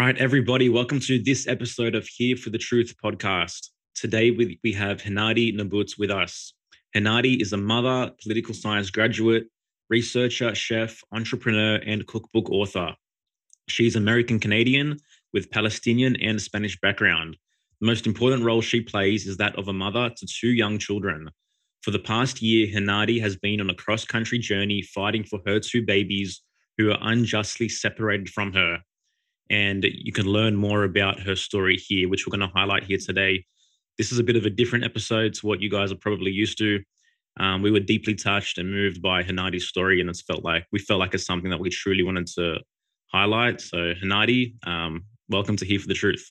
right, everybody, welcome to this episode of Here for the Truth podcast. Today we, we have Hanady Nabut with us. Hanady is a mother, political science graduate, researcher, chef, entrepreneur, and cookbook author. She's American Canadian with Palestinian and Spanish background. The most important role she plays is that of a mother to two young children. For the past year, Hanady has been on a cross country journey fighting for her two babies who are unjustly separated from her. And you can learn more about her story here, which we're going to highlight here today. This is a bit of a different episode to what you guys are probably used to. Um, we were deeply touched and moved by Hanady's story, and it's felt like we felt like it's something that we truly wanted to highlight. So, Henadi, um, welcome to Here for the Truth.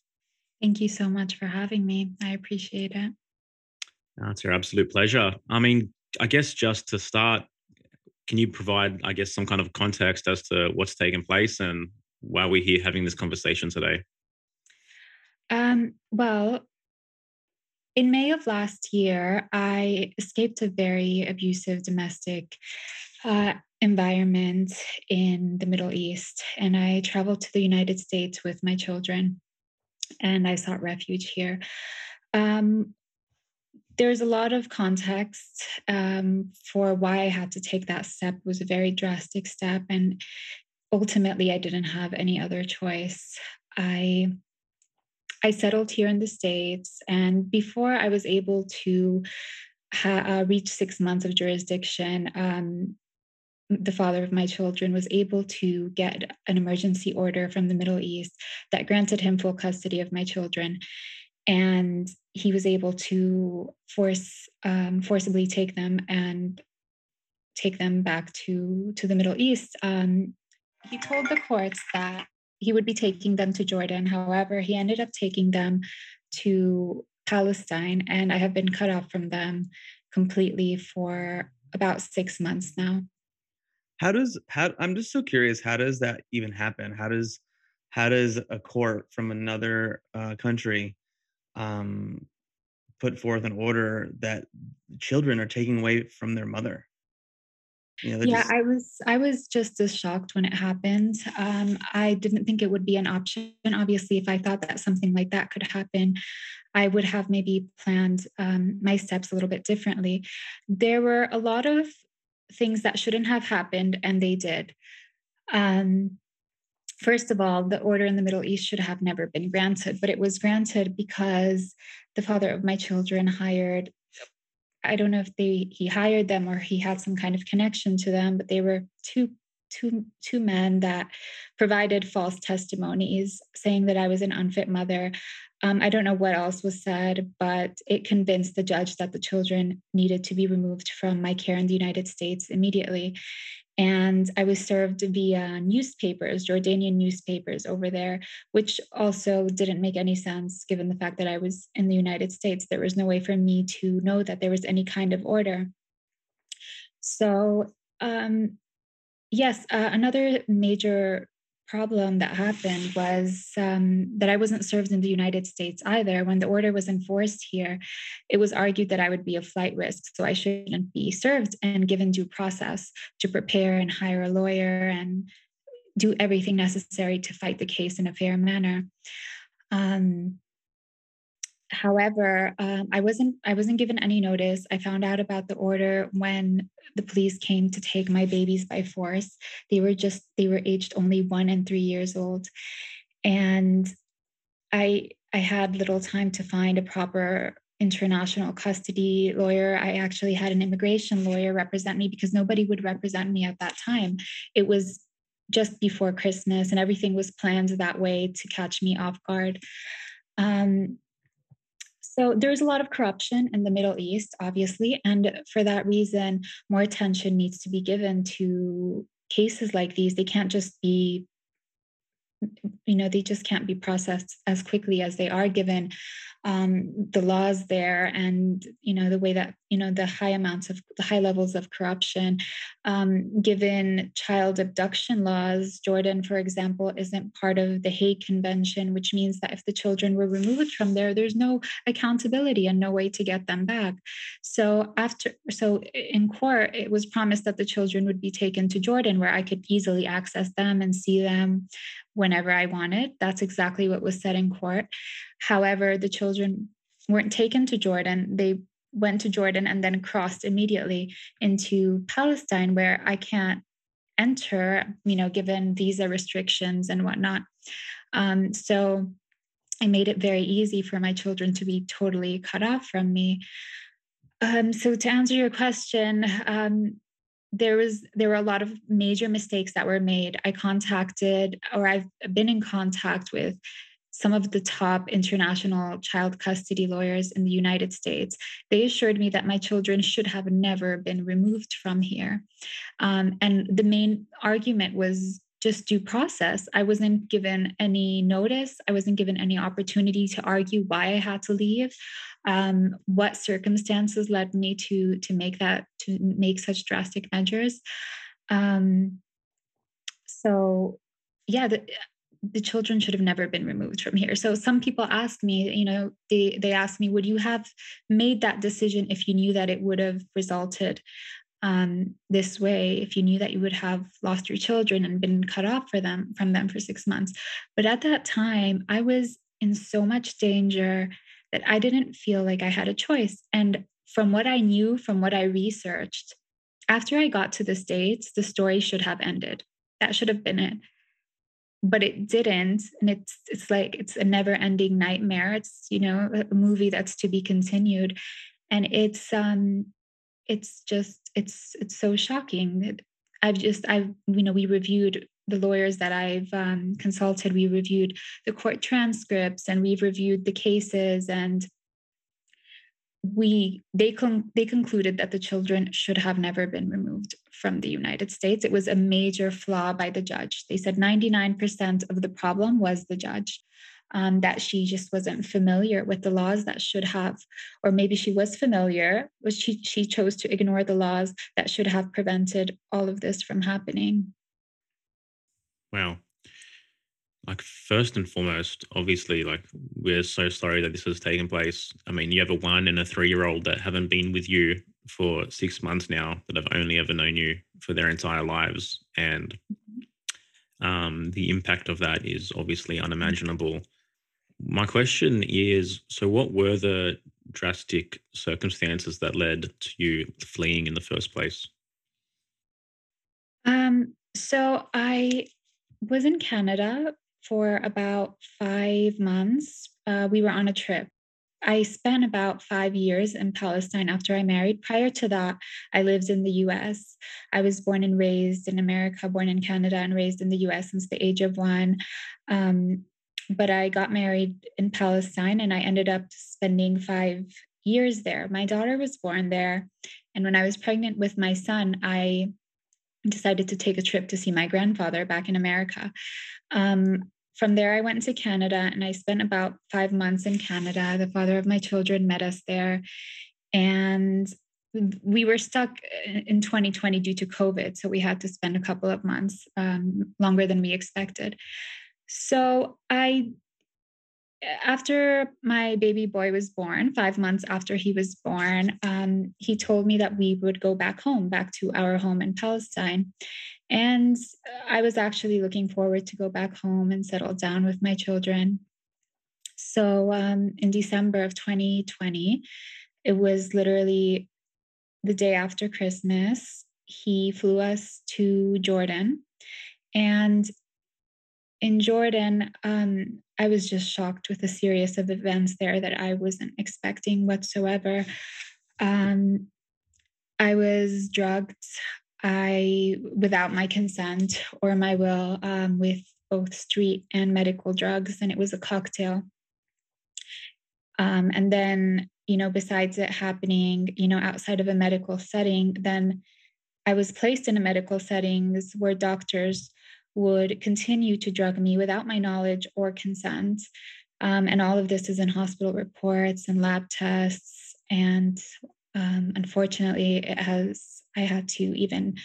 Thank you so much for having me. I appreciate it. That's your absolute pleasure. I mean, I guess just to start, can you provide, I guess, some kind of context as to what's taken place and why we're here having this conversation today? Um, well, in May of last year, I escaped a very abusive domestic uh, environment in the Middle East, and I traveled to the United States with my children, and I sought refuge here. Um, there's a lot of context um, for why I had to take that step. It was a very drastic step, and ultimately, I didn't have any other choice. I I settled here in the states, and before I was able to ha- uh, reach six months of jurisdiction, um, the father of my children was able to get an emergency order from the Middle East that granted him full custody of my children and he was able to force um, forcibly take them and take them back to to the Middle East. Um, he told the courts that he would be taking them to Jordan. However, he ended up taking them to Palestine, and I have been cut off from them completely for about six months now. How does how I'm just so curious. How does that even happen? How does how does a court from another uh, country um, put forth an order that children are taking away from their mother. You know, yeah, just... I was I was just as shocked when it happened. Um, I didn't think it would be an option. Obviously, if I thought that something like that could happen, I would have maybe planned um, my steps a little bit differently. There were a lot of things that shouldn't have happened, and they did. Um, First of all, the order in the Middle East should have never been granted, but it was granted because the father of my children hired I don't know if they he hired them or he had some kind of connection to them, but they were two two two men that provided false testimonies saying that I was an unfit mother. Um, I don't know what else was said, but it convinced the judge that the children needed to be removed from my care in the United States immediately. And I was served via newspapers, Jordanian newspapers over there, which also didn't make any sense given the fact that I was in the United States. There was no way for me to know that there was any kind of order. So, um, yes, uh, another major problem that happened was um, that I wasn't served in the United States either. When the order was enforced here, it was argued that I would be a flight risk, so I shouldn't be served and given due process to prepare and hire a lawyer and do everything necessary to fight the case in a fair manner. Um, however um, i wasn't i wasn't given any notice. I found out about the order when the police came to take my babies by force. They were just they were aged only one and three years old. And i i had little time to find a proper international custody lawyer. I actually had an immigration lawyer represent me because nobody would represent me at that time. It was just before christmas and everything was planned that way to catch me off guard. Um, so there's a lot of corruption in the Middle East, obviously. And for that reason, more attention needs to be given to cases like these. They can't just be, you know, they just can't be processed as quickly as they are given um, the laws there and, you know, the way that you know the high amounts of the high levels of corruption. Um, given child abduction laws jordan for example isn't part of the hague convention which means that if the children were removed from there there's no accountability and no way to get them back. So after so in court it was promised that the children would be taken to jordan where i could easily access them and see them whenever i wanted. That's exactly what was said in court however the children weren't taken to jordan they went to Jordan and then crossed immediately into Palestine, where I can't enter, you know, given visa restrictions and whatnot. Um, so I made it very easy for my children to be totally cut off from me. Um, so to answer your question, um, there was there were a lot of major mistakes that were made. I contacted, or I've been in contact with some of the top international child custody lawyers in the United States, they assured me that my children should have never been removed from here. Um, and the main argument was just due process. I wasn't given any notice. I wasn't given any opportunity to argue why I had to leave, um, what circumstances led me to to make that to make such drastic measures. Um, so yeah, the, the children should have never been removed from here. So some people ask me you know they they ask me would you have made that decision if you knew that it would have resulted um, this way if you knew that you would have lost your children and been cut off for them from them for six months? But at that time i was in so much danger that i didn't feel like i had a choice. And from what i knew from what i researched after i got to the states the story should have ended. That should have been it but it didn't and it's it's like it's a never ending nightmare. It's you know a movie that's to be continued. And it's um it's just it's it's so shocking i've just i've you know we reviewed the lawyers that i've um, consulted. We reviewed the court transcripts and we've reviewed the cases and we they con- they concluded that the children should have never been removed from the United States. It was a major flaw by the judge. They said 99% of the problem was the judge. Um, that she just wasn't familiar with the laws that should have, or maybe she was familiar, but she she chose to ignore the laws that should have prevented all of this from happening. Wow, like first and foremost, obviously, like we're so sorry that this has taken place. I mean, you have a one and a three year old that haven't been with you for six months now, that have only ever known you for their entire lives, and um, the impact of that is obviously unimaginable. My question is: so, what were the drastic circumstances that led to you fleeing in the first place? Um, so I was in Canada for about five months. Uh, we were on a trip. I spent about five years in Palestine after I married. Prior to that, I lived in the US. I was born and raised in America, born in Canada, and raised in the US since the age of one. Um, but I got married in Palestine and I ended up spending five years there. My daughter was born there. And when I was pregnant with my son, I decided to take a trip to see my grandfather back in America. Um, from there, I went to Canada and I spent about five months in Canada. The father of my children met us there. And we were stuck in 2020 due to COVID. So we had to spend a couple of months um, longer than we expected. So I after my baby boy was born, five months after he was born, um, he told me that we would go back home, back to our home in Palestine. And I was actually looking forward to go back home and settle down with my children. So um, in December of 2020, it was literally the day after Christmas. He flew us to Jordan. And in Jordan, um, I was just shocked with a series of events there that I wasn't expecting whatsoever. Um, I was drugged. I, without my consent or my will, um, with both street and medical drugs, and it was a cocktail. Um, and then, you know, besides it happening, you know, outside of a medical setting, then I was placed in a medical settings where doctors would continue to drug me without my knowledge or consent. Um, and all of this is in hospital reports and lab tests. And Um, unfortunately, it has. I had to even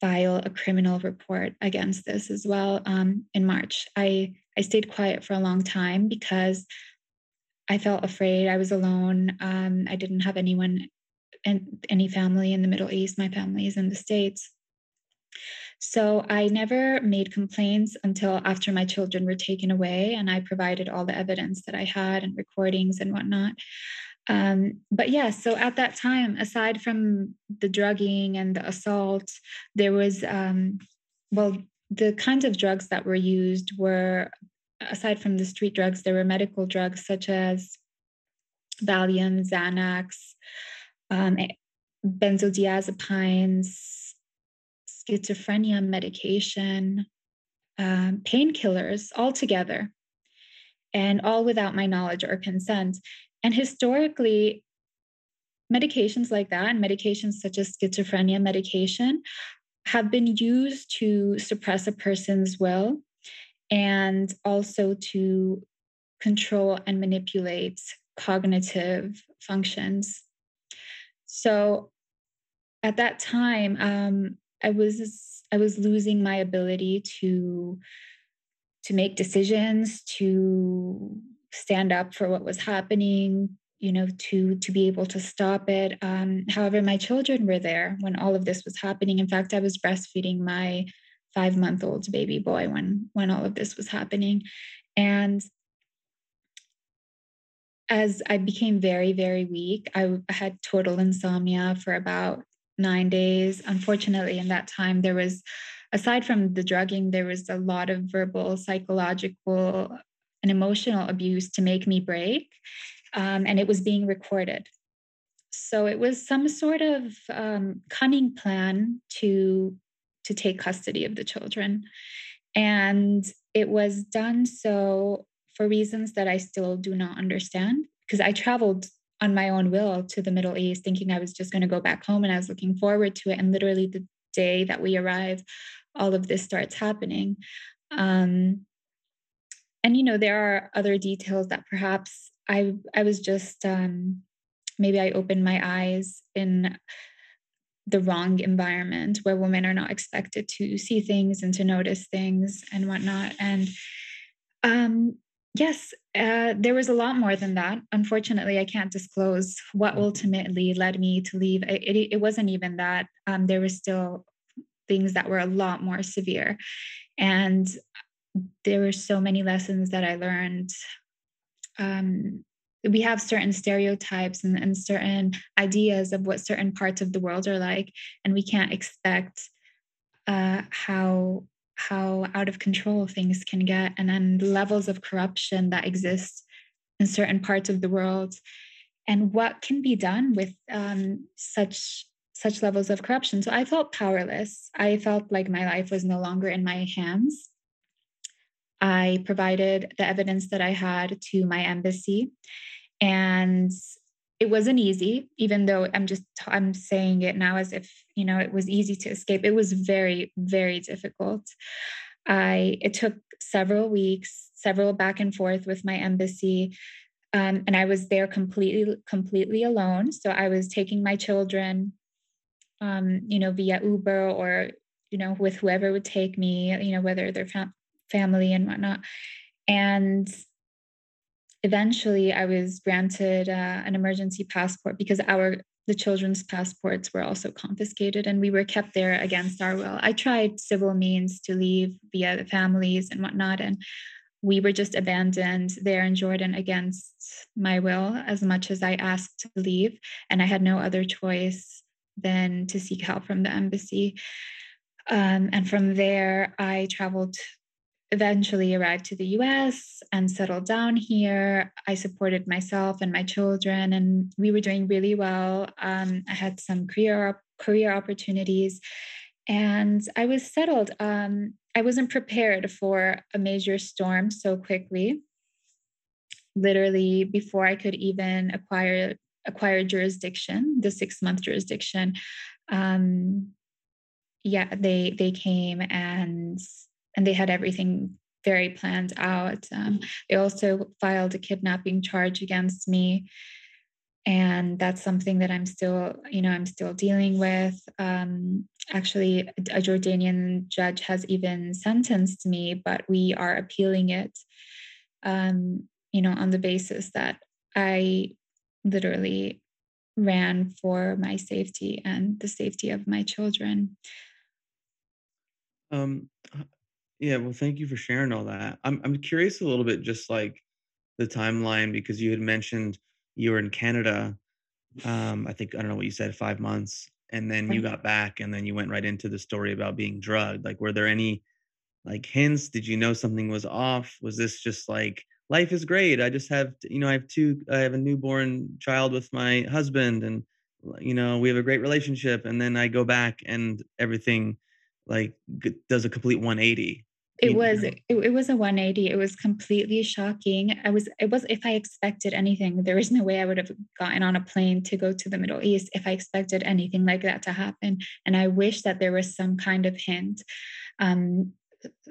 file a criminal report against this as well um, in March. I I stayed quiet for a long time because I felt afraid. I was alone. Um, I didn't have anyone and any family in the Middle East. My family is in the States. So I never made complaints until after my children were taken away, and I provided all the evidence that I had and recordings and whatnot. Um, but yeah, so at that time, aside from the drugging and the assault, there was, um, well, the kinds of drugs that were used were, aside from the street drugs, there were medical drugs such as Valium, Xanax, um, benzodiazepines, schizophrenia medication, um, painkillers all together, and all without my knowledge or consent. And historically, medications like that and medications such as schizophrenia medication have been used to suppress a person's will and also to control and manipulate cognitive functions. So at that time, um, I was I was losing my ability to to make decisions, to stand up for what was happening you know to to be able to stop it. Um, however my children were there when all of this was happening. In fact i was breastfeeding my five month old baby boy when when all of this was happening. And as i became very very weak i had total insomnia for about nine days. Unfortunately in that time there was aside from the drugging there was a lot of verbal psychological and emotional abuse to make me break. Um, and it was being recorded. So it was some sort of um, cunning plan to to take custody of the children, and it was done so for reasons that I still do not understand. Because I traveled on my own will to the Middle East, thinking I was just going to go back home, and I was looking forward to it. And literally the day that we arrive, all of this starts happening. Um, and you know there are other details that perhaps i i was just um maybe i opened my eyes in the wrong environment where women are not expected to see things and to notice things and whatnot. And um yes uh, there was a lot more than that. Unfortunately i can't disclose what mm-hmm. ultimately led me to leave. It, it, it wasn't even that um, there were still things that were a lot more severe. And there were so many lessons that I learned. Um, we have certain stereotypes and, and certain ideas of what certain parts of the world are like, and we can't expect uh, how how out of control things can get, and then levels of corruption that exist in certain parts of the world, and what can be done with um, such such levels of corruption. So I felt powerless. I felt like my life was no longer in my hands. I provided the evidence that I had to my embassy. And it wasn't easy, even though I'm just I'm saying it now as if you know it was easy to escape. It was very, very difficult. I it took several weeks, several back and forth with my embassy. Um, and I was there completely, completely alone. So I was taking my children, um, you know, via Uber or you know, with whoever would take me, you know, whether they're fam- family and whatnot. And eventually I was granted uh, an emergency passport because our the children's passports were also confiscated and we were kept there against our will. I tried civil means to leave via the families and whatnot, and we were just abandoned there in Jordan against my will as much as I asked to leave. And I had no other choice than to seek help from the embassy. Um, and from there, I traveled eventually arrived to the US and settled down here. I supported myself and my children, and we were doing really well. Um, I had some career career opportunities, and I was settled. Um, I wasn't prepared for a major storm so quickly. Literally, before I could even acquire acquire jurisdiction, the six month jurisdiction, um, yeah, they they came and and they had everything very planned out. Um, they also filed a kidnapping charge against me. and that's something that i'm still you know i'm still dealing with um, actually a jordanian judge has even sentenced me but we are appealing it um, you know on the basis that i literally ran for my safety and the safety of my children um yeah well thank you for sharing all that i'm, I'm curious a little bit just like the timeline because you had mentioned you were in Canada. Um, I think I don't know what you said, five months, and then you got back, and then you went right into the story about being drugged. Like, were there any like hints? Did you know something was off? Was this just like life is great? I just have you know I have two I have a newborn child with my husband, and you know we have a great relationship, and then I go back and everything like does a complete 180 it was it, it, was a 180 it was completely shocking. I was it was if i expected anything there was no way i would have gotten on a plane to go to the middle east if i expected anything like that to happen. And i wish that there was some kind of hint um,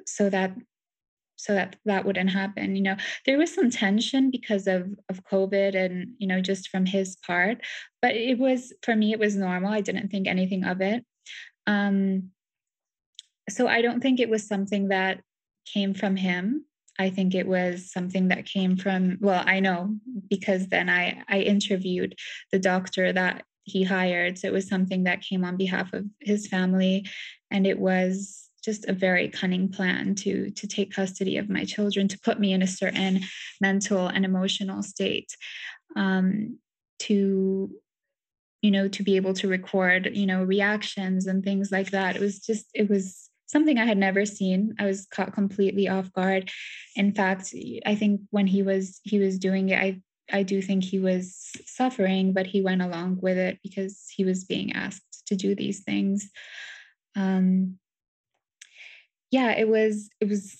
so that so that that wouldn't happen you know? There was some tension because of of covid and you know just from his part but it was for me it was normal. I didn't think anything of it. Um so I don't think it was something that came from him. I think it was something that came from, well, I know because then I, I interviewed the doctor that he hired. So it was something that came on behalf of his family. And it was just a very cunning plan to, to take custody of my children, to put me in a certain mental and emotional state, um, to you know to be able to record you know reactions and things like that it was just it was something I had never seen. I was caught completely off guard. In fact, I think when he was he was doing it, I I do think he was suffering, but he went along with it because he was being asked to do these things. Um, yeah, it was it was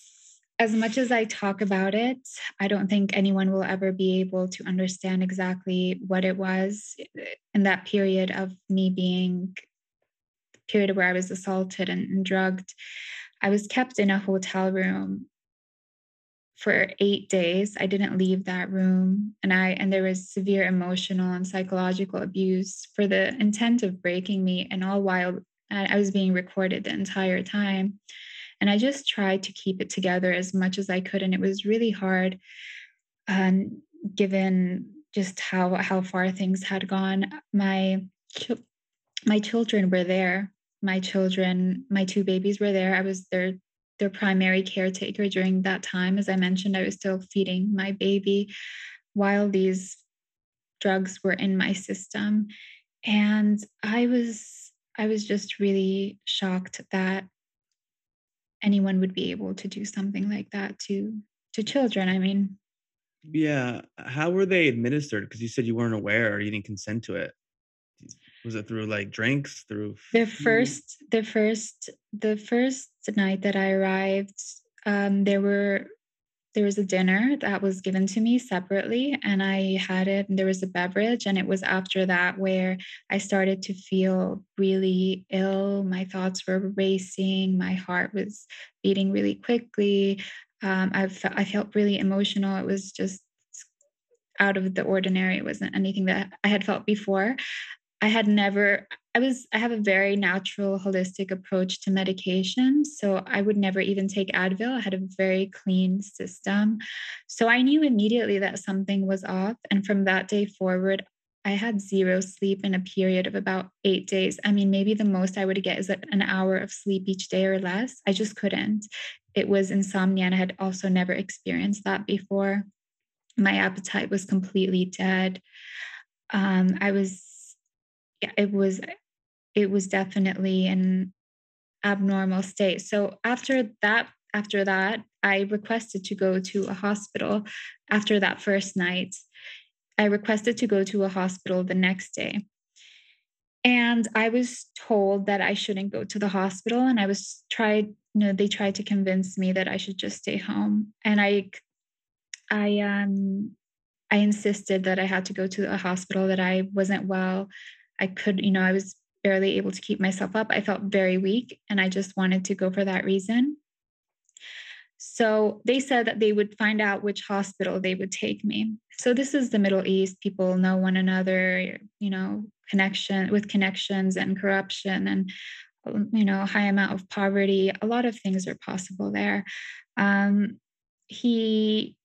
as much as I talk about it, I don't think anyone will ever be able to understand exactly what it was in that period of me being period where I was assaulted and, and drugged, I was kept in a hotel room for eight days. I didn't leave that room. And I and there was severe emotional and psychological abuse for the intent of breaking me. And all while I was being recorded the entire time. And I just tried to keep it together as much as I could. And it was really hard um, given just how how far things had gone. My my children were there my children, my two babies were there. I was their their primary caretaker during that time. As I mentioned, I was still feeding my baby while these drugs were in my system. And I was I was just really shocked that anyone would be able to do something like that to to children. I mean, yeah. How were they administered? Because you said you weren't aware or you didn't consent to it was it through like drinks through the first the first the first night that i arrived um there were there was a dinner that was given to me separately and i had it and there was a beverage and it was after that where i started to feel really ill my thoughts were racing my heart was beating really quickly um, I, fe- I felt really emotional it was just out of the ordinary it wasn't anything that i had felt before I had never, I was, I have a very natural, holistic approach to medication. So I would never even take Advil. I had a very clean system. So I knew immediately that something was off. And from that day forward, I had zero sleep in a period of about eight days. I mean, maybe the most I would get is an hour of sleep each day or less. I just couldn't. It was insomnia, and I had also never experienced that before. My appetite was completely dead. Um, I was it was it was definitely an abnormal state. So after that, after that, I requested to go to a hospital after that first night. I requested to go to a hospital the next day. And I was told that I shouldn't go to the hospital. And I was tried, you know, they tried to convince me that I should just stay home. And I I um I insisted that I had to go to a hospital, that I wasn't well, I could, you know, I was barely able to keep myself up. I felt very weak and I just wanted to go for that reason. So they said that they would find out which hospital they would take me. So this is the Middle East. People know one another, you know, connection with connections and corruption and you know high amount of poverty a lot of things are possible there um, he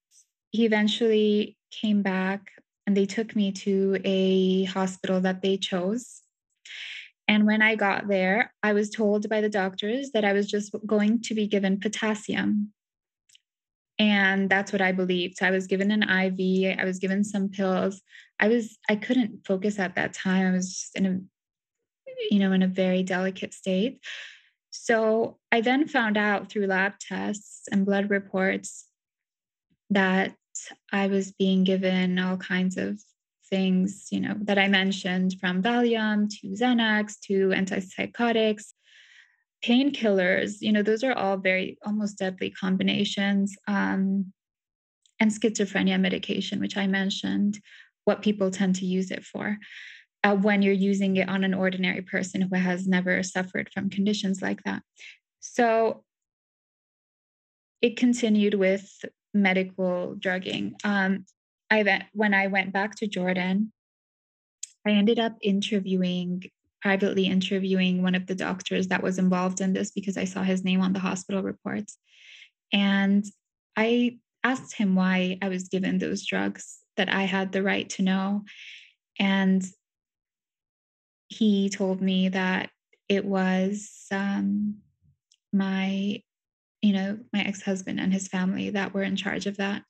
he eventually came back and they took me to a hospital that they chose. And when i got there i was told by the doctors that i was just going to be given potassium. And that's what i believed. So i was given an iv i was given some pills. I was i couldn't focus at that time. I was in a you know in a very delicate state. So i then found out through lab tests and blood reports that i was being given all kinds of things you know that i mentioned from valium to xanax to antipsychotics painkillers, you know, those are all very almost deadly combinations. Um, and schizophrenia medication, which I mentioned, what people tend to use it for. Uh, when you're using it on an ordinary person who has never suffered from conditions like that. So it continued with medical drugging. Um, I went, when I went back to Jordan, I ended up interviewing privately interviewing one of the doctors that was involved in this because I saw his name on the hospital reports. And I asked him why I was given those drugs that I had the right to know. And he told me that it was um, my, you know, my ex husband and his family that were in charge of that,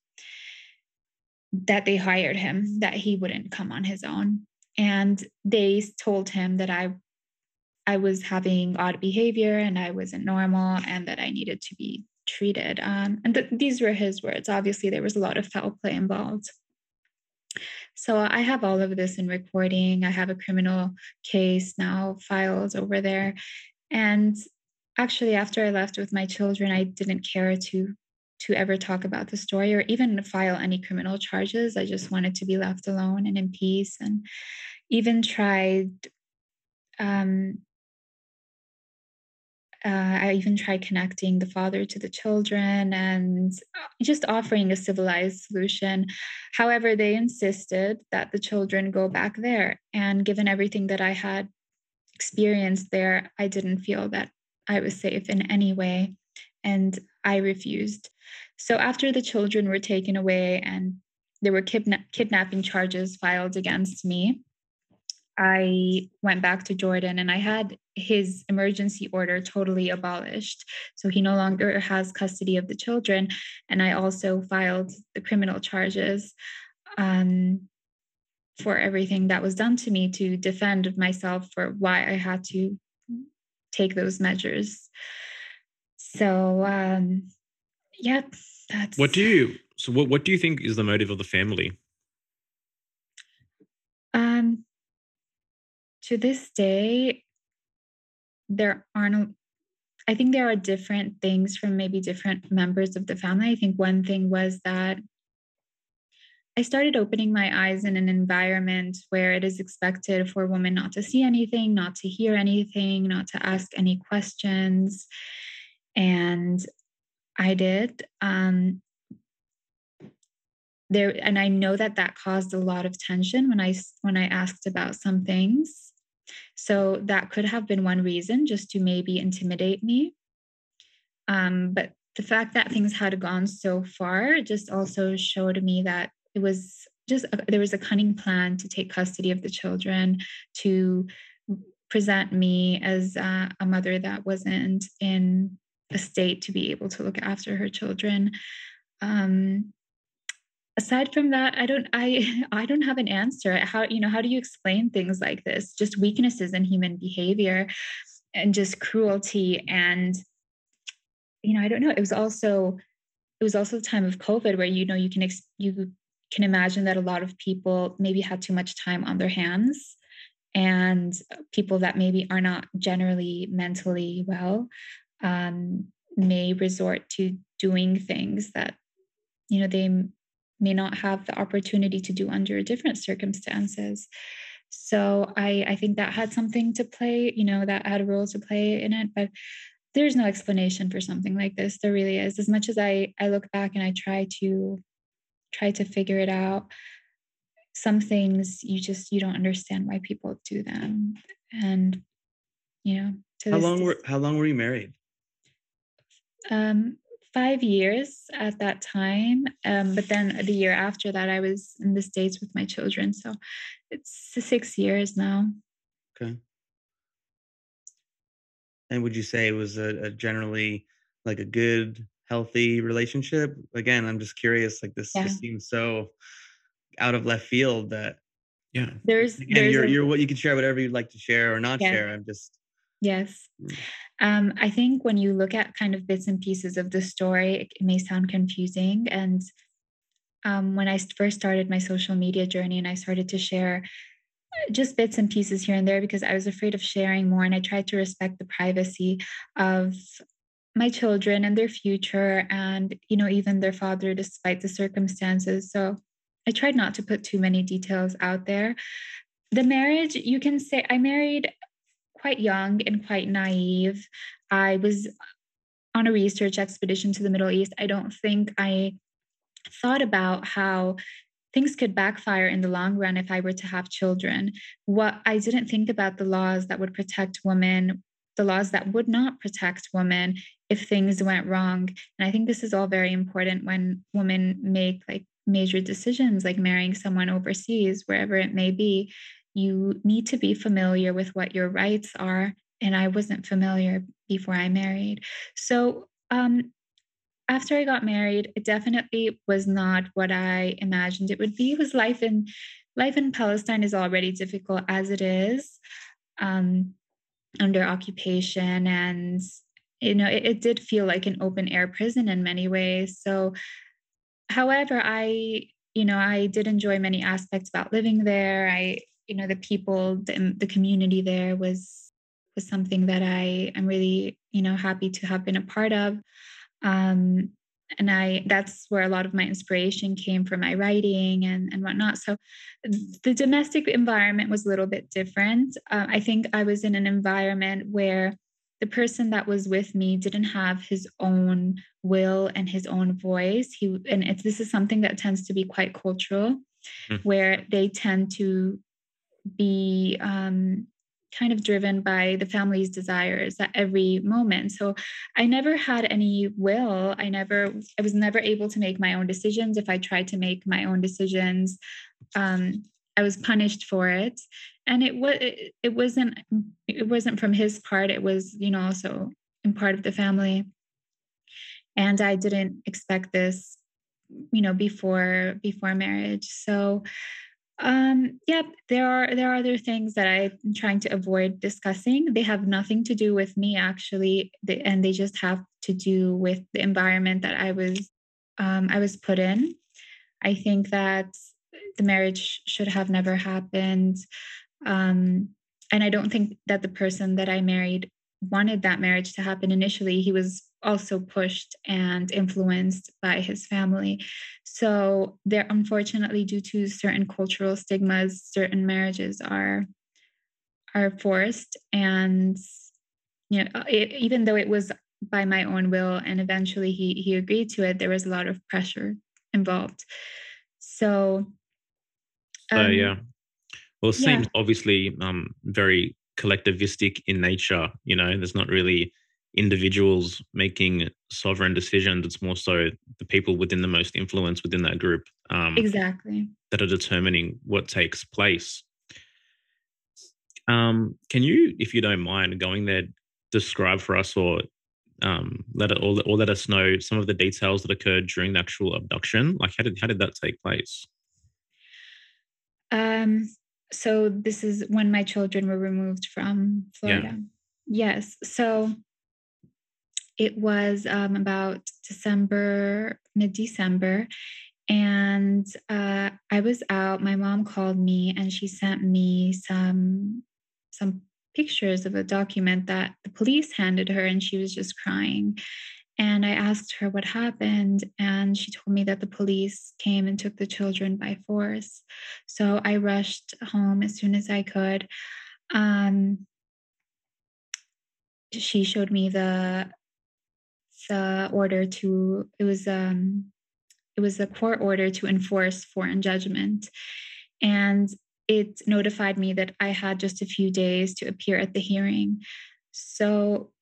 that they hired him, that he wouldn't come on his own and they told him that I I was having odd behavior and I wasn't normal and that I needed to be treated. Um, and th- these were his words. Obviously, there was a lot of foul play involved. So I have all of this in recording. I have a criminal case now filed over there. And actually, after I left with my children, I didn't care to to ever talk about the story or even file any criminal charges. I just wanted to be left alone and in peace, and even tried. Um, uh, I even tried connecting the father to the children and just offering a civilized solution. However, they insisted that the children go back there. And given everything that I had experienced there, I didn't feel that I was safe in any way. And I refused. So after the children were taken away and there were kidna- kidnapping charges filed against me, I went back to Jordan and I had his emergency order totally abolished. So he no longer has custody of the children. And I also filed the criminal charges um, for everything that was done to me to defend myself for why I had to take those measures. So, um, yeah, that's what do you so what, what do you think is the motive of the family um to this day there aren't i think there are different things from maybe different members of the family i think one thing was that I started opening my eyes in an environment where it is expected for a woman not to see anything, not to hear anything, not to ask any questions. And I did. Um, there, and I know that that caused a lot of tension when I when I asked about some things. So that could have been one reason, just to maybe intimidate me. Um, but the fact that things had gone so far just also showed me that it was just a, there was a cunning plan to take custody of the children to present me as uh, a mother that wasn't in a state to be able to look after her children. Um, aside from that, I don't I I don't have an answer. How you know how do you explain things like this? Just weaknesses in human behavior and just cruelty and you know I don't know. It was also it was also the time of COVID where you know you can ex- you can imagine that a lot of people maybe had too much time on their hands and people that maybe are not generally mentally well um, may resort to doing things that you know they may not have the opportunity to do under different circumstances so i i think that had something to play you know that had a role to play in it but there's no explanation for something like this. There really is. As much as I I look back and I try to try to figure it out, some things you just you don't understand why people do them. And you know, how long were how long were you married? Um, five years at that time. Um, but then the year after that, I was in the States with my children. So it's six years now. Okay. And would you say it was a, a generally like a good, healthy relationship? Again, I'm just curious. Like this, yeah. this seems so out of left field that yeah. There's again, there's you're a, you're what you can share whatever you'd like to share or not yeah. share. I'm just Yes. Mm. Um, I think when you look at kind of bits and pieces of the story, it, may sound confusing. And um, when I first started my social media journey and I started to share uh, just bits and pieces here and there because I was afraid of sharing more and I tried to respect the privacy of my children and their future and you know even their father despite the circumstances so i tried not to put too many details out there the marriage you can say i married quite young and quite naive. I was on a research expedition to the Middle East. I don't think I thought about how things could backfire in the long run if I were to have children. What I didn't think about the laws that would protect women, the laws that would not protect women if things went wrong. And I think this is all very important when women make like major decisions like marrying someone overseas, wherever it may be you need to be familiar with what your rights are. And I wasn't familiar before I married. So, um, after I got married, it definitely was not what I imagined it would be. Was life in life in Palestine is already difficult as it is um, under occupation, and you know it, it did feel like an open air prison in many ways. So, however, I you know I did enjoy many aspects about living there. I you know the people the, the community there was was something that i i'm really you know happy to have been a part of um and i that's where a lot of my inspiration came from my writing and and whatnot so the domestic environment was a little bit different uh, i think i was in an environment where the person that was with me didn't have his own will and his own voice he and it's this is something that tends to be quite cultural mm-hmm. where they tend to be um, kind of driven by the family's desires at every moment. So I never had any will. I never, I was never able to make my own decisions. If I tried to make my own decisions, um, I was punished for it. And it was, it, it wasn't, it wasn't from his part. It was, you know, also in part of the family. And I didn't expect this, you know, before before marriage. So um, yeah, there are there are other things that I'm trying to avoid discussing. They have nothing to do with me actually, and they just have to do with the environment that I was um, I was put in. I think that the marriage should have never happened, um, and I don't think that the person that I married wanted that marriage to happen initially. He was also pushed and influenced by his family. So there unfortunately due to certain cultural stigmas, certain marriages are are forced and you know it, even though it was by my own will and eventually he he agreed to it there was a lot of pressure involved so um, uh, yeah well it seems yeah. obviously um very collectivistic in nature you know there's not really individuals making sovereign decisions. It's more so the people within the most influence within that group. Um, exactly. That are determining what takes place. Um, can you, if you don't mind, going there, describe for us or um, let it or, or let us know some of the details that occurred during the actual abduction? Like, how did how did that take place? Um. So this is when my children were removed from Florida. Yeah. Yes. So it was um, about December, mid December. And uh, I was out. My mom called me and she sent me some some pictures of a document that the police handed her, and she was just crying. And I asked her what happened, and she told me that the police came and took the children by force. So I rushed home as soon as I could. Um, she showed me the the order to it was um it was a court order to enforce foreign judgment and it notified me that I had just a few days to appear at the hearing. So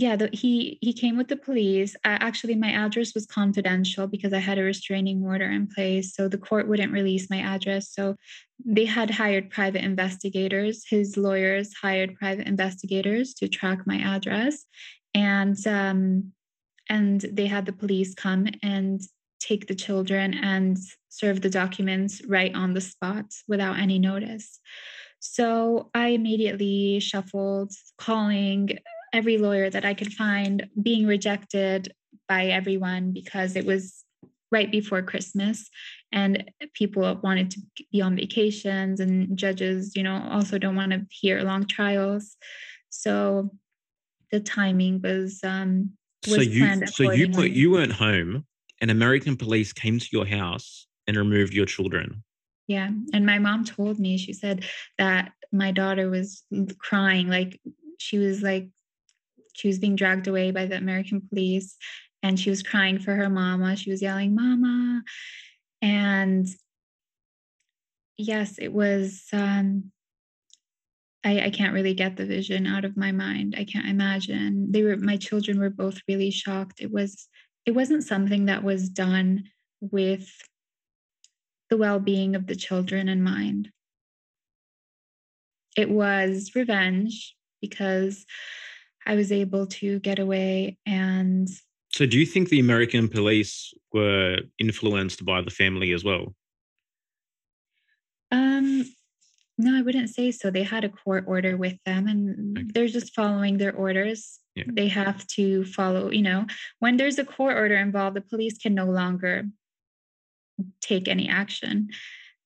yeah, the, he he came with the police. Actually, my address was confidential because I had a restraining order in place, so the court wouldn't release my address. So they had hired private investigators. His lawyers hired private investigators to track my address, and um, and they had the police come and take the children and serve the documents right on the spot without any notice. So I immediately shuffled, calling every lawyer that I could find, being rejected by everyone because it was right before Christmas and people wanted to be on vacations and judges, you know, also don't want to hear long trials. So the timing was um was so you so you put you weren't home and American police came to your house and removed your children. Yeah. And my mom told me, she said that my daughter was crying. Like she was like, she was being dragged away by the American police and she was crying for her mama. She was yelling, Mama. And yes, it was, um, I, I can't really get the vision out of my mind. I can't imagine. They were, my children were both really shocked. It was, it wasn't something that was done with the well being of the children in mind. It was revenge because I was able to get away and. So, do you think the American police were influenced by the family as well? Um, no, I wouldn't say so. They had a court order with them and okay. they're just following their orders. Yeah. They have to follow, you know, when there's a court order involved, the police can no longer take any action.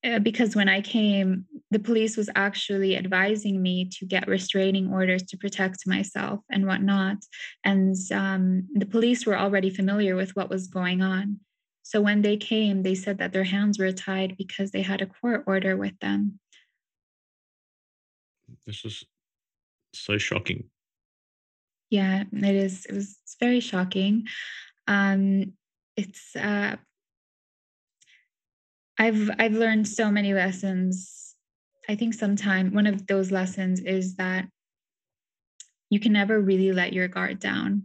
Uh, because when I came, the police was actually advising me to get restraining orders to protect myself and whatnot. And um, the police were already familiar with what was going on. So when they came, they said that their hands were tied because they had a court order with them. This is so shocking. Yeah, it is. It was very shocking. Um, it's uh, I've I've learned so many lessons. I think sometime one of those lessons is that you can never really let your guard down.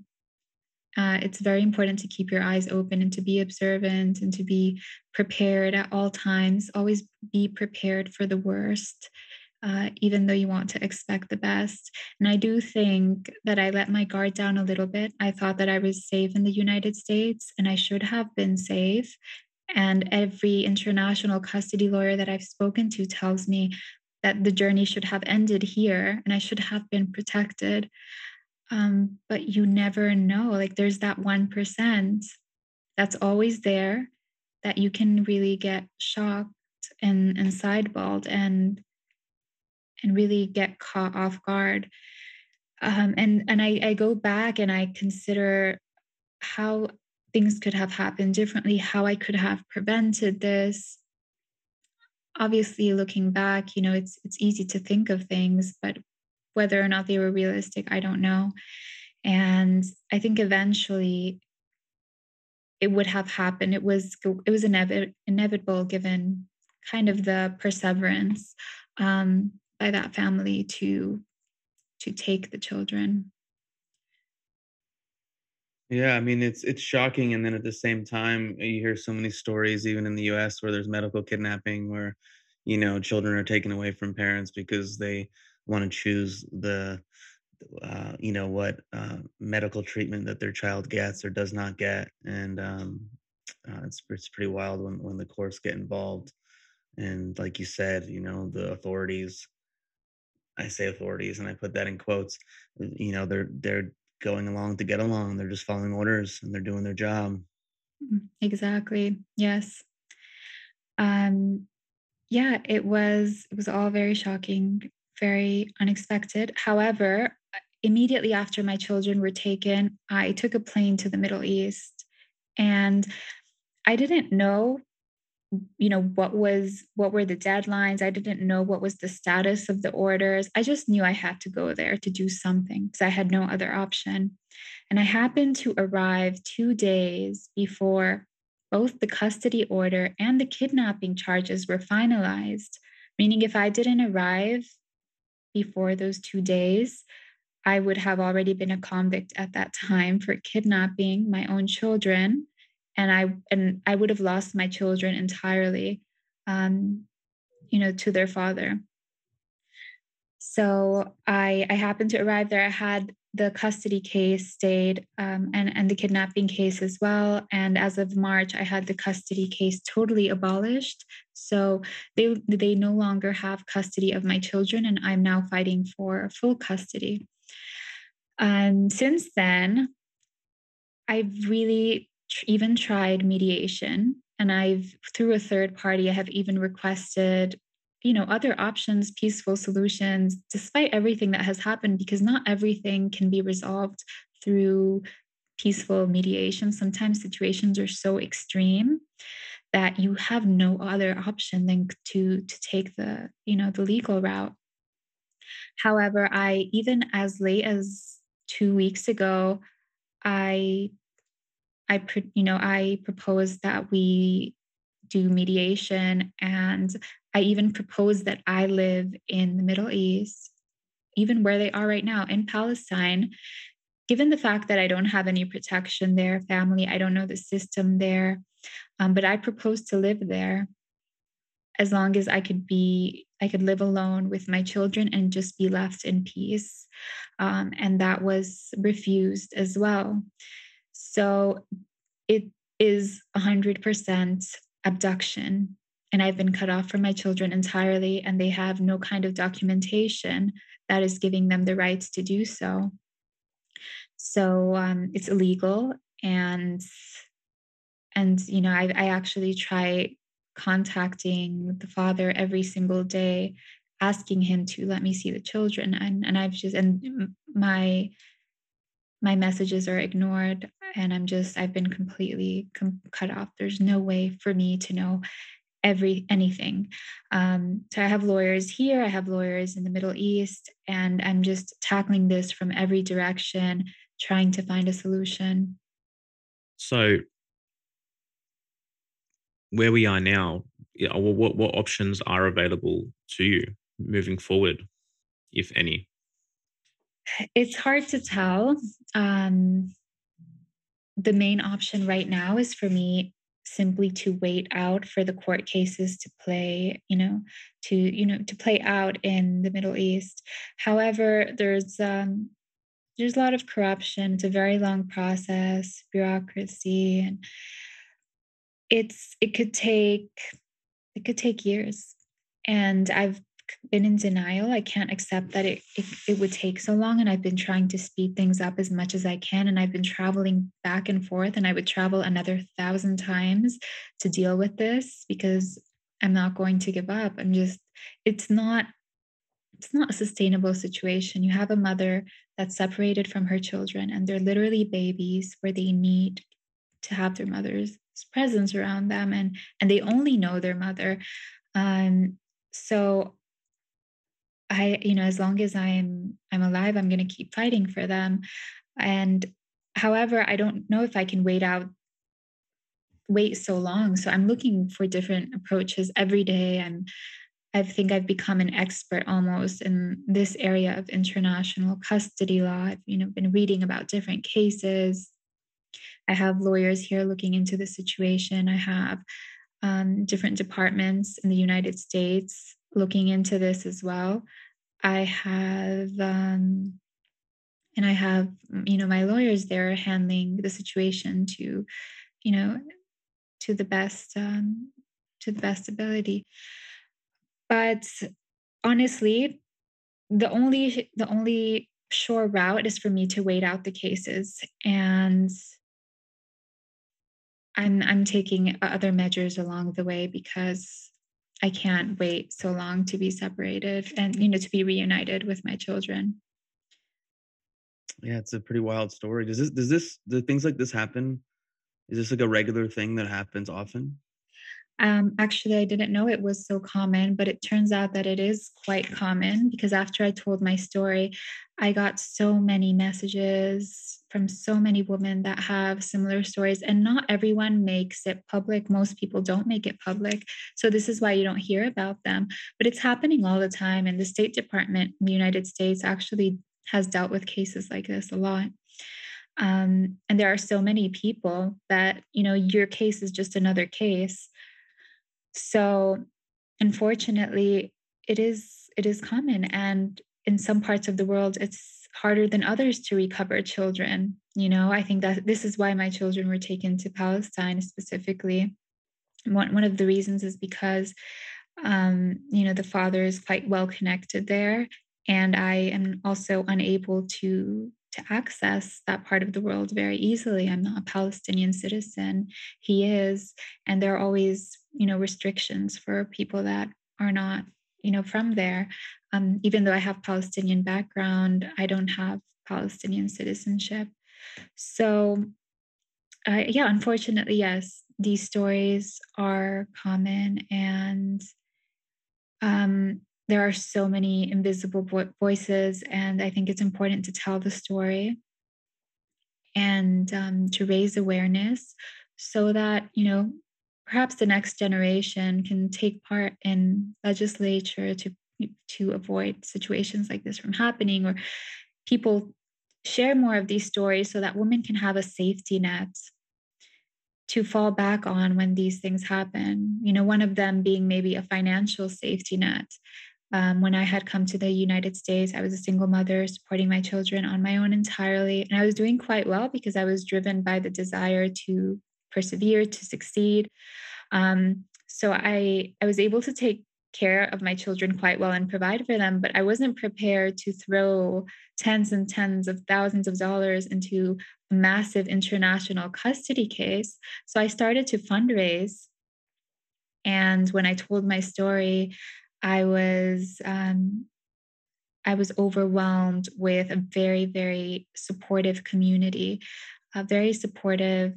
Uh, it's very important to keep your eyes open and to be observant and to be prepared at all times. Always be prepared for the worst uh, even though you want to expect the best. And I do think that I let my guard down a little bit. I thought that I was safe in the United States and I should have been safe. And every international custody lawyer that I've spoken to tells me that the journey should have ended here and I should have been protected. Um, but you never know. Like there's that 1% that's always there that you can really get shocked and, and sideballed. And and really get caught off guard. Um, and and I, I go back and I consider how things could have happened differently, how I could have prevented this. Obviously, looking back, you know, it's it's easy to think of things, but whether or not they were realistic, I don't know. And I think eventually it would have happened. It was it was inevit- inevitable given kind of the perseverance um, by that family to to take the children yeah i mean it's it's shocking and then at the same time you hear so many stories even in the us where there's medical kidnapping where you know children are taken away from parents because they want to choose the uh, you know what uh, medical treatment that their child gets or does not get and um, uh, it's it's pretty wild when when the courts get involved and like you said you know the authorities I say authorities and I put that in quotes, you know, they're they're going along to get along. They're just following orders and they're doing their job. Mm, exactly. Yes. Um yeah, it was it was all very shocking, very unexpected. However, immediately after my children were taken, I took a plane to the Middle East and I didn't know you know what was what were the deadlines? I didn't know what was the status of the orders. I just knew i had to go there to do something because i had no other option. And i happened to arrive 2 days before both the custody order and the kidnapping charges were finalized meaning if i didn't arrive before those 2 days i would have already been a convict at that time for kidnapping my own children and I and I would have lost my children entirely, um, you know, to their father. So I I happened to arrive there. I had the custody case stayed um, and and the kidnapping case as well. And as of March, I had the custody case totally abolished. So they they no longer have custody of my children, and I'm now fighting for full custody. And since then, I've really even tried mediation and I've through a third party I have even requested you know other options peaceful solutions despite everything that has happened because not everything can be resolved through peaceful mediation. Sometimes situations are so extreme that you have no other option than to to take the you know the legal route. However i even as late as 2 weeks ago i I, you know, I proposed that we do mediation, and I even proposed that I live in the Middle East, even where they are right now in Palestine. Given the fact that I don't have any protection there, family, I don't know the system there, um, but I proposed to live there as long as I could be, I could live alone with my children and just be left in peace. Um, and that was refused as well. So it is 100% abduction. And I've been cut off from my children entirely, and they have no kind of documentation that is giving them the rights to do so. So um, it's illegal, and and you know I, I actually try contacting the father every single day asking him to let me see the children and and I've just and my my messages are ignored and i'm just i've been completely com- cut off. There's no way for me to know every anything. Um, so i have lawyers here i have lawyers in the middle east and i'm just tackling this from every direction trying to find a solution. So where we are now what, what options are available to you moving forward if any it's hard to tell. Um, the main option right now is for me simply to wait out for the court cases to play you know to you know to play out in the middle east. However there's um there's a lot of corruption. It's a very long process bureaucracy and it's it could take it could take years. And i've been in denial. I can't accept that it, it, it would take so long. And I've been trying to speed things up as much as I can. And I've been traveling back and forth, and I would travel another thousand times to deal with this because I'm not going to give up. I'm just, it's not. It's not a sustainable situation. You have a mother that's separated from her children, and they're literally babies where they need to have their mother's presence around them, and and they only know their mother. Um, so I, you know, as long as I'm I'm alive, I'm going to keep fighting for them. And however, I don't know if I can wait out wait so long. So I'm looking for different approaches every day. I'm I think I've become an expert almost in this area of international custody law. I've, you know, been reading about different cases. I have lawyers here looking into the situation. I have um, different departments in the United States looking into this as well. I have, um, and I have, you know, my lawyers there handling the situation to, you know, to the best, um, to the best ability. But honestly, the only the only sure route is for me to wait out the cases and I'm I'm taking other measures along the way because I can't wait so long to be separated and you know to be reunited with my children. Yeah, it's a pretty wild story. Does this does this do things like this happen? Is this like a regular thing that happens often? Um, actually, I didn't know it was so common, but it turns out that it is quite common because after I told my story, I got so many messages from so many women that have similar stories, and not everyone makes it public. Most people don't make it public. So, this is why you don't hear about them. But it's happening all the time. And the State Department in the United States actually has dealt with cases like this a lot. Um, and there are so many people that, you know, your case is just another case. So, unfortunately, it is it is common and in some parts of the world it's harder than others to recover children. You know, I think that this is why my children were taken to Palestine specifically. One, one of the reasons is because, um, you know, the father is quite well connected there. And I am also unable to to access that part of the world very easily. I'm not a Palestinian citizen. He is, and there are always, you know, restrictions for people that are not, you know, from there. Um, even though I have Palestinian background, I don't have Palestinian citizenship. So, uh, yeah, unfortunately, yes, these stories are common, and um, there are so many invisible vo- voices, and I think it's important to tell the story and um, to raise awareness so that you know perhaps the next generation can take part in legislature to to avoid situations like this from happening or people share more of these stories so that women can have a safety net to fall back on when these things happen. You know one of them being maybe a financial safety net. Um, when i had come to the united states i was a single mother supporting my children on my own entirely and i was doing quite well because i was driven by the desire to persevere to succeed. Um, so i i was able to take care of my children quite well and provide for them, but I wasn't prepared to throw tens and tens of thousands of dollars into a massive international custody case. So I started to fundraise. And when I told my story, I was um, I was overwhelmed with a very, very supportive community, a very supportive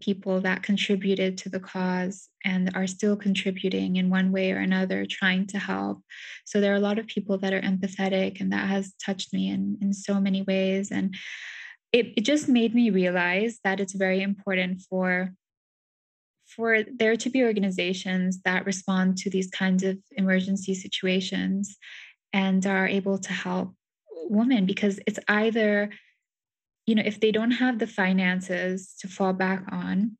people that contributed to the cause and are still contributing in one way or another, trying to help. So there are a lot of people that are empathetic, and that has touched me in, in so many ways. And it, it just made me realize that it's very important for for there to be organizations that respond to these kinds of emergency situations and are able to help women because it's either you know if they don't have the finances to fall back on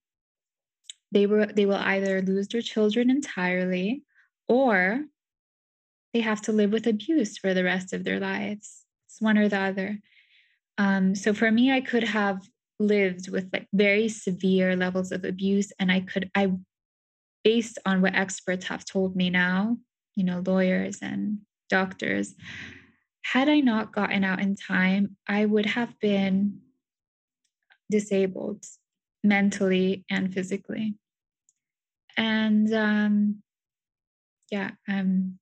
they were they will either lose their children entirely or they have to live with abuse for the rest of their lives. It's one or the other. Um, so for me i could have lived with like very severe levels of abuse and i could i based on what experts have told me now you know lawyers and doctors had I not gotten out in time, I would have been disabled mentally and physically. And um, yeah, I'm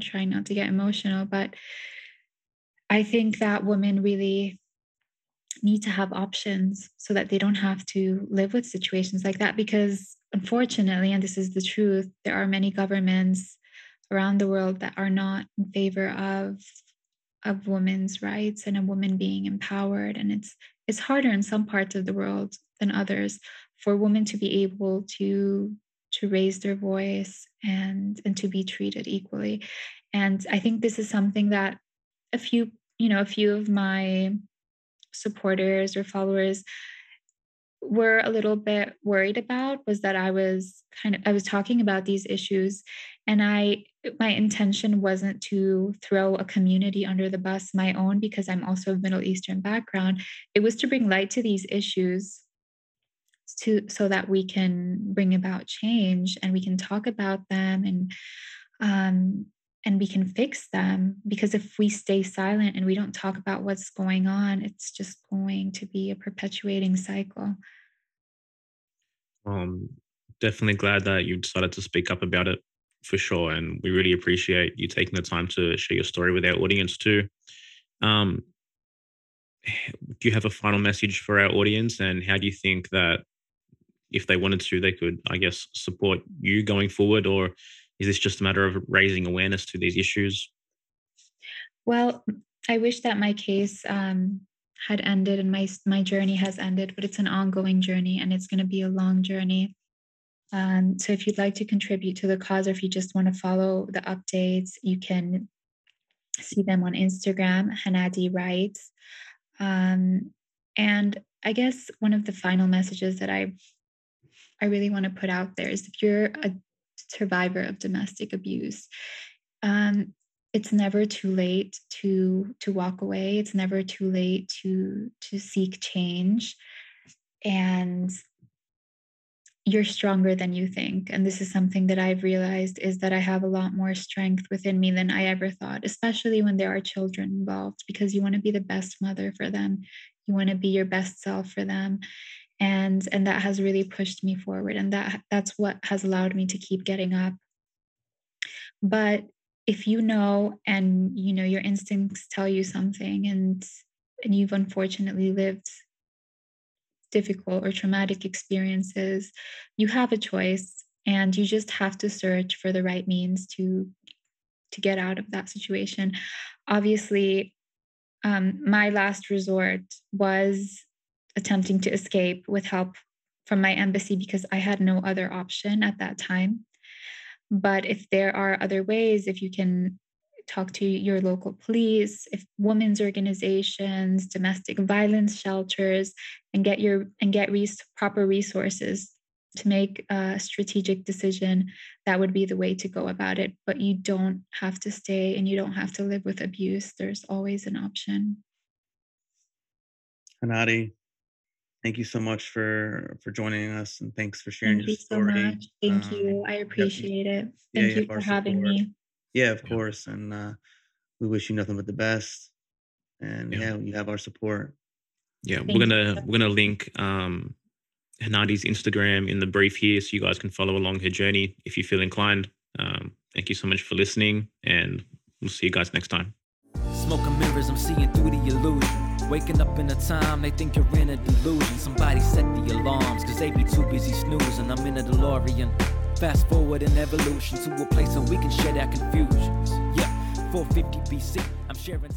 trying not to get emotional, but I think that women really need to have options so that they don't have to live with situations like that because unfortunately and this is the truth there are many governments around the world that are not in favor of of women's rights and a woman being empowered. And it's it's harder in some parts of the world than others for women to be able to to raise their voice and and to be treated equally. And i think this is something that a few you know a few of my supporters or followers were a little bit worried about was that I was kind of I was talking about these issues and I my intention wasn't to throw a community under the bus my own because I'm also of Middle Eastern background. It was to bring light to these issues to so that we can bring about change and we can talk about them and um and we can fix them. Because if we stay silent and we don't talk about what's going on it's just going to be a perpetuating cycle. Um definitely glad that you decided to speak up about it for sure and we really appreciate you taking the time to share your story with our audience too um do you have a final message for our audience and how do you think that if they wanted to, they could, I guess, support you going forward, or is this just a matter of raising awareness to these issues? Well, I wish that my case um, had ended and my my journey has ended, but it's an ongoing journey and it's going to be a long journey. Um, so if you'd like to contribute to the cause, or if you just want to follow the updates, you can see them on Instagram, Hanady Writes. Um, and I guess one of the final messages that I I really want to put out there is if you're a survivor of domestic abuse, um, it's never too late to to walk away. It's never too late to to seek change, and you're stronger than you think. And this is something that I've realized is that I have a lot more strength within me than I ever thought, especially when there are children involved, because you want to be the best mother for them. You want to be your best self for them. And and that has really pushed me forward. And that that's what has allowed me to keep getting up. But if you know and you know your instincts tell you something and and you've unfortunately lived difficult or traumatic experiences, you have a choice and you just have to search for the right means to to get out of that situation. Obviously, um, my last resort was attempting to escape with help from my embassy because I had no other option at that time. But if there are other ways, if you can talk to your local police, if women's organizations, domestic violence shelters, and get your and get res- proper resources to make a strategic decision, that would be the way to go about it. But you don't have to stay and you don't have to live with abuse. There's always an option. Hanady, thank you so much for for joining us and thanks for sharing Thank your you so story. much. Thank Um, you. I appreciate it. yeah, Thank you you for having support. me. Yeah, of Yeah. course. And uh, we wish you nothing but the best. And Yeah. yeah, you have our support. Yeah, Thank we're gonna we're gonna link um Hanady's Instagram in the brief here, so you guys can follow along her journey if you feel inclined. Um, thank you so much for listening, and we'll see you guys next time. Smoking mirrors, I'm seeing through the illusion. Waking up in a time they think you're in a delusion. Somebody set the alarms, cause they be too busy snoozing. I'm in a DeLorean. Fast forward in evolution to a place where we can share our confusions. Yeah, 450 BC, I'm sharing